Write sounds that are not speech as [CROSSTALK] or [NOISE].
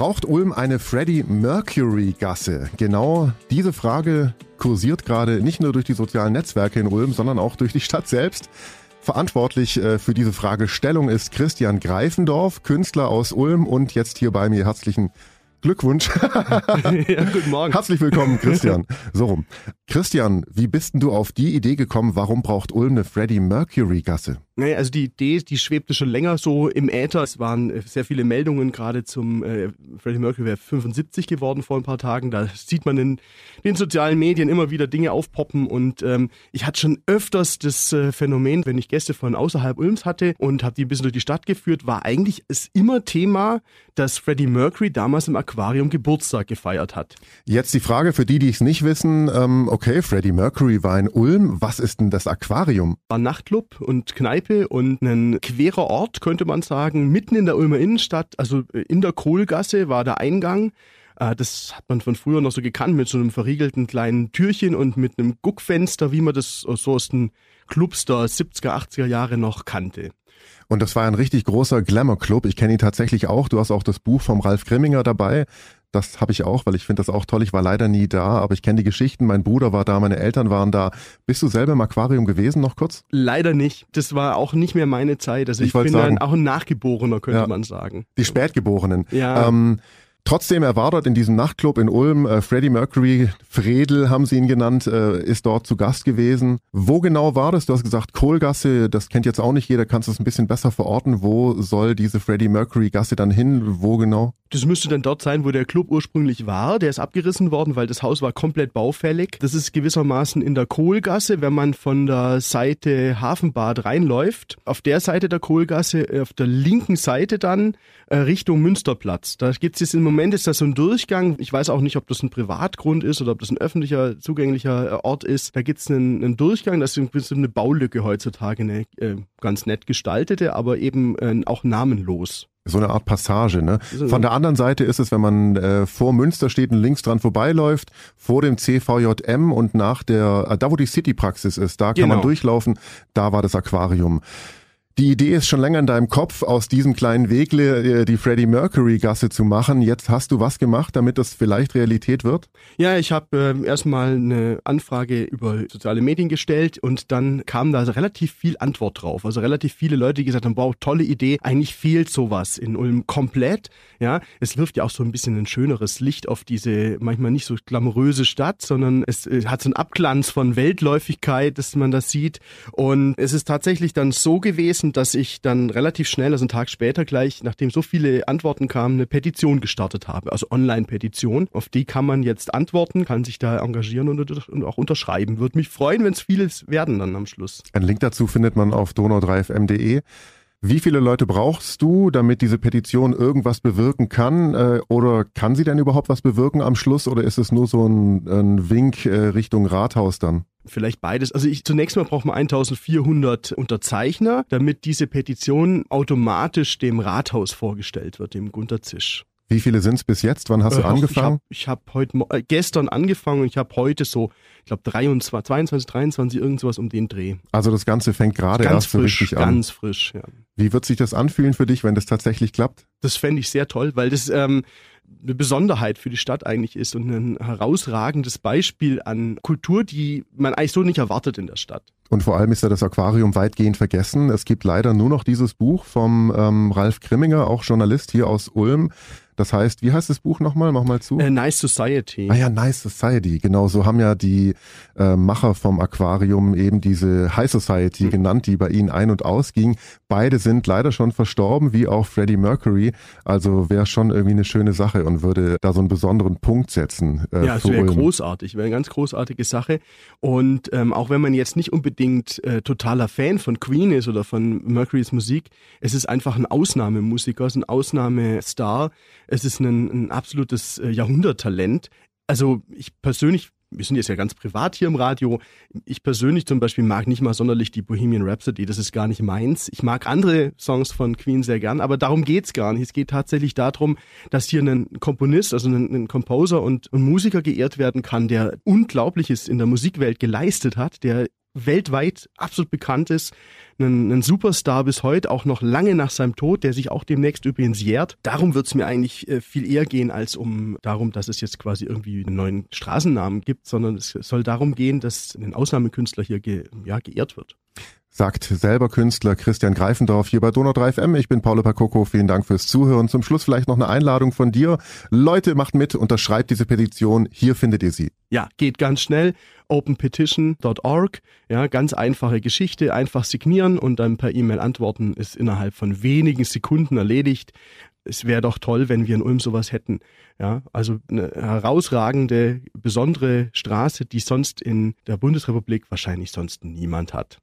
Braucht Ulm eine Freddie Mercury Gasse? Genau diese Frage kursiert gerade nicht nur durch die sozialen Netzwerke in Ulm, sondern auch durch die Stadt selbst. Verantwortlich äh, für diese Fragestellung ist Christian Greifendorf, Künstler aus Ulm und jetzt hier bei mir herzlichen Glückwunsch. [LAUGHS] ja, guten Morgen. Herzlich willkommen, Christian. So rum. Christian, wie bist denn du auf die Idee gekommen, warum braucht Ulm eine Freddie Mercury Naja, also die Idee, die schwebte schon länger so im Äther. Es waren äh, sehr viele Meldungen gerade zum äh, Freddie Mercury wäre 75 geworden vor ein paar Tagen. Da sieht man in den sozialen Medien immer wieder Dinge aufpoppen und ähm, ich hatte schon öfters das äh, Phänomen, wenn ich Gäste von außerhalb Ulms hatte und habe die ein bisschen durch die Stadt geführt, war eigentlich es immer Thema, dass Freddie Mercury damals im Aquarium Geburtstag gefeiert hat. Jetzt die Frage für die, die es nicht wissen. Ähm, okay, Freddie Mercury war in Ulm. Was ist denn das Aquarium? War Nachtclub und Kneipe und ein querer Ort, könnte man sagen, mitten in der Ulmer Innenstadt. Also äh, in der Kohlgasse war der Eingang. Äh, das hat man von früher noch so gekannt mit so einem verriegelten kleinen Türchen und mit einem Guckfenster, wie man das so aus den Clubs der 70er, 80er Jahre noch kannte. Und das war ein richtig großer Glamour-Club. Ich kenne ihn tatsächlich auch. Du hast auch das Buch vom Ralf Grimminger dabei. Das habe ich auch, weil ich finde das auch toll. Ich war leider nie da, aber ich kenne die Geschichten. Mein Bruder war da, meine Eltern waren da. Bist du selber im Aquarium gewesen, noch kurz? Leider nicht. Das war auch nicht mehr meine Zeit. Also ich, ich bin sagen, dann auch ein Nachgeborener, könnte ja, man sagen. Die Spätgeborenen. Ja. Ähm, Trotzdem, er war dort in diesem Nachtclub in Ulm. Äh, Freddie Mercury, Fredel haben sie ihn genannt, äh, ist dort zu Gast gewesen. Wo genau war das? Du hast gesagt Kohlgasse, das kennt jetzt auch nicht jeder. Kannst du es ein bisschen besser verorten? Wo soll diese Freddie Mercury Gasse dann hin? Wo genau? Das müsste dann dort sein, wo der Club ursprünglich war. Der ist abgerissen worden, weil das Haus war komplett baufällig. Das ist gewissermaßen in der Kohlgasse, wenn man von der Seite Hafenbad reinläuft. Auf der Seite der Kohlgasse, auf der linken Seite dann äh, Richtung Münsterplatz. Da gibt es im Moment ist das so ein Durchgang. Ich weiß auch nicht, ob das ein Privatgrund ist oder ob das ein öffentlicher, zugänglicher äh, Ort ist. Da gibt es einen, einen, Durchgang, das ist eine Baulücke heutzutage, eine äh, ganz nett gestaltete, aber eben äh, auch namenlos. So eine Art Passage, ne? Von der anderen Seite ist es, wenn man äh, vor Münster steht und links dran vorbeiläuft, vor dem CVJM und nach der, äh, da wo die City-Praxis ist, da kann genau. man durchlaufen, da war das Aquarium. Die Idee ist schon länger in deinem Kopf, aus diesem kleinen Wegle äh, die Freddie Mercury Gasse zu machen. Jetzt hast du was gemacht, damit das vielleicht Realität wird? Ja, ich habe äh, erstmal eine Anfrage über soziale Medien gestellt und dann kam da relativ viel Antwort drauf. Also relativ viele Leute, die gesagt haben, wow, tolle Idee, eigentlich fehlt sowas in Ulm komplett. Ja, es wirft ja auch so ein bisschen ein schöneres Licht auf diese manchmal nicht so glamouröse Stadt, sondern es äh, hat so einen Abglanz von Weltläufigkeit, dass man das sieht. Und es ist tatsächlich dann so gewesen, dass ich dann relativ schnell, also einen Tag später gleich, nachdem so viele Antworten kamen, eine Petition gestartet habe, also Online-Petition. Auf die kann man jetzt antworten, kann sich da engagieren und, und auch unterschreiben. Würde mich freuen, wenn es vieles werden dann am Schluss. Ein Link dazu findet man auf donau3fm.de. Wie viele Leute brauchst du, damit diese Petition irgendwas bewirken kann? Äh, oder kann sie denn überhaupt was bewirken am Schluss? Oder ist es nur so ein, ein Wink äh, Richtung Rathaus dann? Vielleicht beides. Also ich, zunächst mal braucht man 1400 Unterzeichner, damit diese Petition automatisch dem Rathaus vorgestellt wird, dem Gunter Zisch. Wie viele sind es bis jetzt? Wann hast du äh, angefangen? Ich habe hab heute äh, gestern angefangen und ich habe heute so, ich glaube 23, 22, 23 irgendwas um den Dreh. Also das Ganze fängt gerade erst frisch, so richtig an. Ganz frisch, ja. Wie wird sich das anfühlen für dich, wenn das tatsächlich klappt? Das fände ich sehr toll, weil das ähm, eine Besonderheit für die Stadt eigentlich ist und ein herausragendes Beispiel an Kultur, die man eigentlich so nicht erwartet in der Stadt. Und vor allem ist ja das Aquarium weitgehend vergessen. Es gibt leider nur noch dieses Buch vom ähm, Ralf Grimminger, auch Journalist hier aus Ulm, das heißt, wie heißt das Buch nochmal? Mach mal zu. Äh, nice Society. Ah ja, Nice Society. Genau, so haben ja die äh, Macher vom Aquarium eben diese High Society mhm. genannt, die bei ihnen ein- und ausging. Beide sind leider schon verstorben, wie auch Freddie Mercury. Also wäre schon irgendwie eine schöne Sache und würde da so einen besonderen Punkt setzen. Äh, ja, es wäre großartig, wäre eine ganz großartige Sache. Und ähm, auch wenn man jetzt nicht unbedingt äh, totaler Fan von Queen ist oder von Mercurys Musik, es ist einfach ein Ausnahmemusiker, es ist ein Ausnahmestar es ist ein, ein absolutes äh, Jahrhunderttalent. Also ich persönlich wir sind jetzt ja ganz privat hier im Radio. Ich persönlich zum Beispiel mag nicht mal sonderlich die Bohemian Rhapsody, das ist gar nicht meins. Ich mag andere Songs von Queen sehr gern, aber darum geht's gar nicht. Es geht tatsächlich darum, dass hier ein Komponist, also ein, ein Composer und ein Musiker geehrt werden kann, der Unglaubliches in der Musikwelt geleistet hat, der weltweit absolut bekannt ist, ein, ein Superstar bis heute, auch noch lange nach seinem Tod, der sich auch demnächst übrigens jährt. Darum wird es mir eigentlich äh, viel eher gehen, als um darum, dass es jetzt quasi irgendwie einen neuen Straßennamen gibt, sondern es soll darum gehen, dass ein Ausnahmekünstler hier ge, ja, geehrt wird sagt selber Künstler Christian Greifendorf hier bei Donau 3 FM. Ich bin Paolo Pacocco. Vielen Dank fürs Zuhören. Zum Schluss vielleicht noch eine Einladung von dir. Leute, macht mit, unterschreibt diese Petition. Hier findet ihr sie. Ja, geht ganz schnell. openpetition.org. Ja, ganz einfache Geschichte. Einfach signieren und dann per E-Mail antworten. Ist innerhalb von wenigen Sekunden erledigt. Es wäre doch toll, wenn wir in Ulm sowas hätten. Ja, also eine herausragende, besondere Straße, die sonst in der Bundesrepublik wahrscheinlich sonst niemand hat.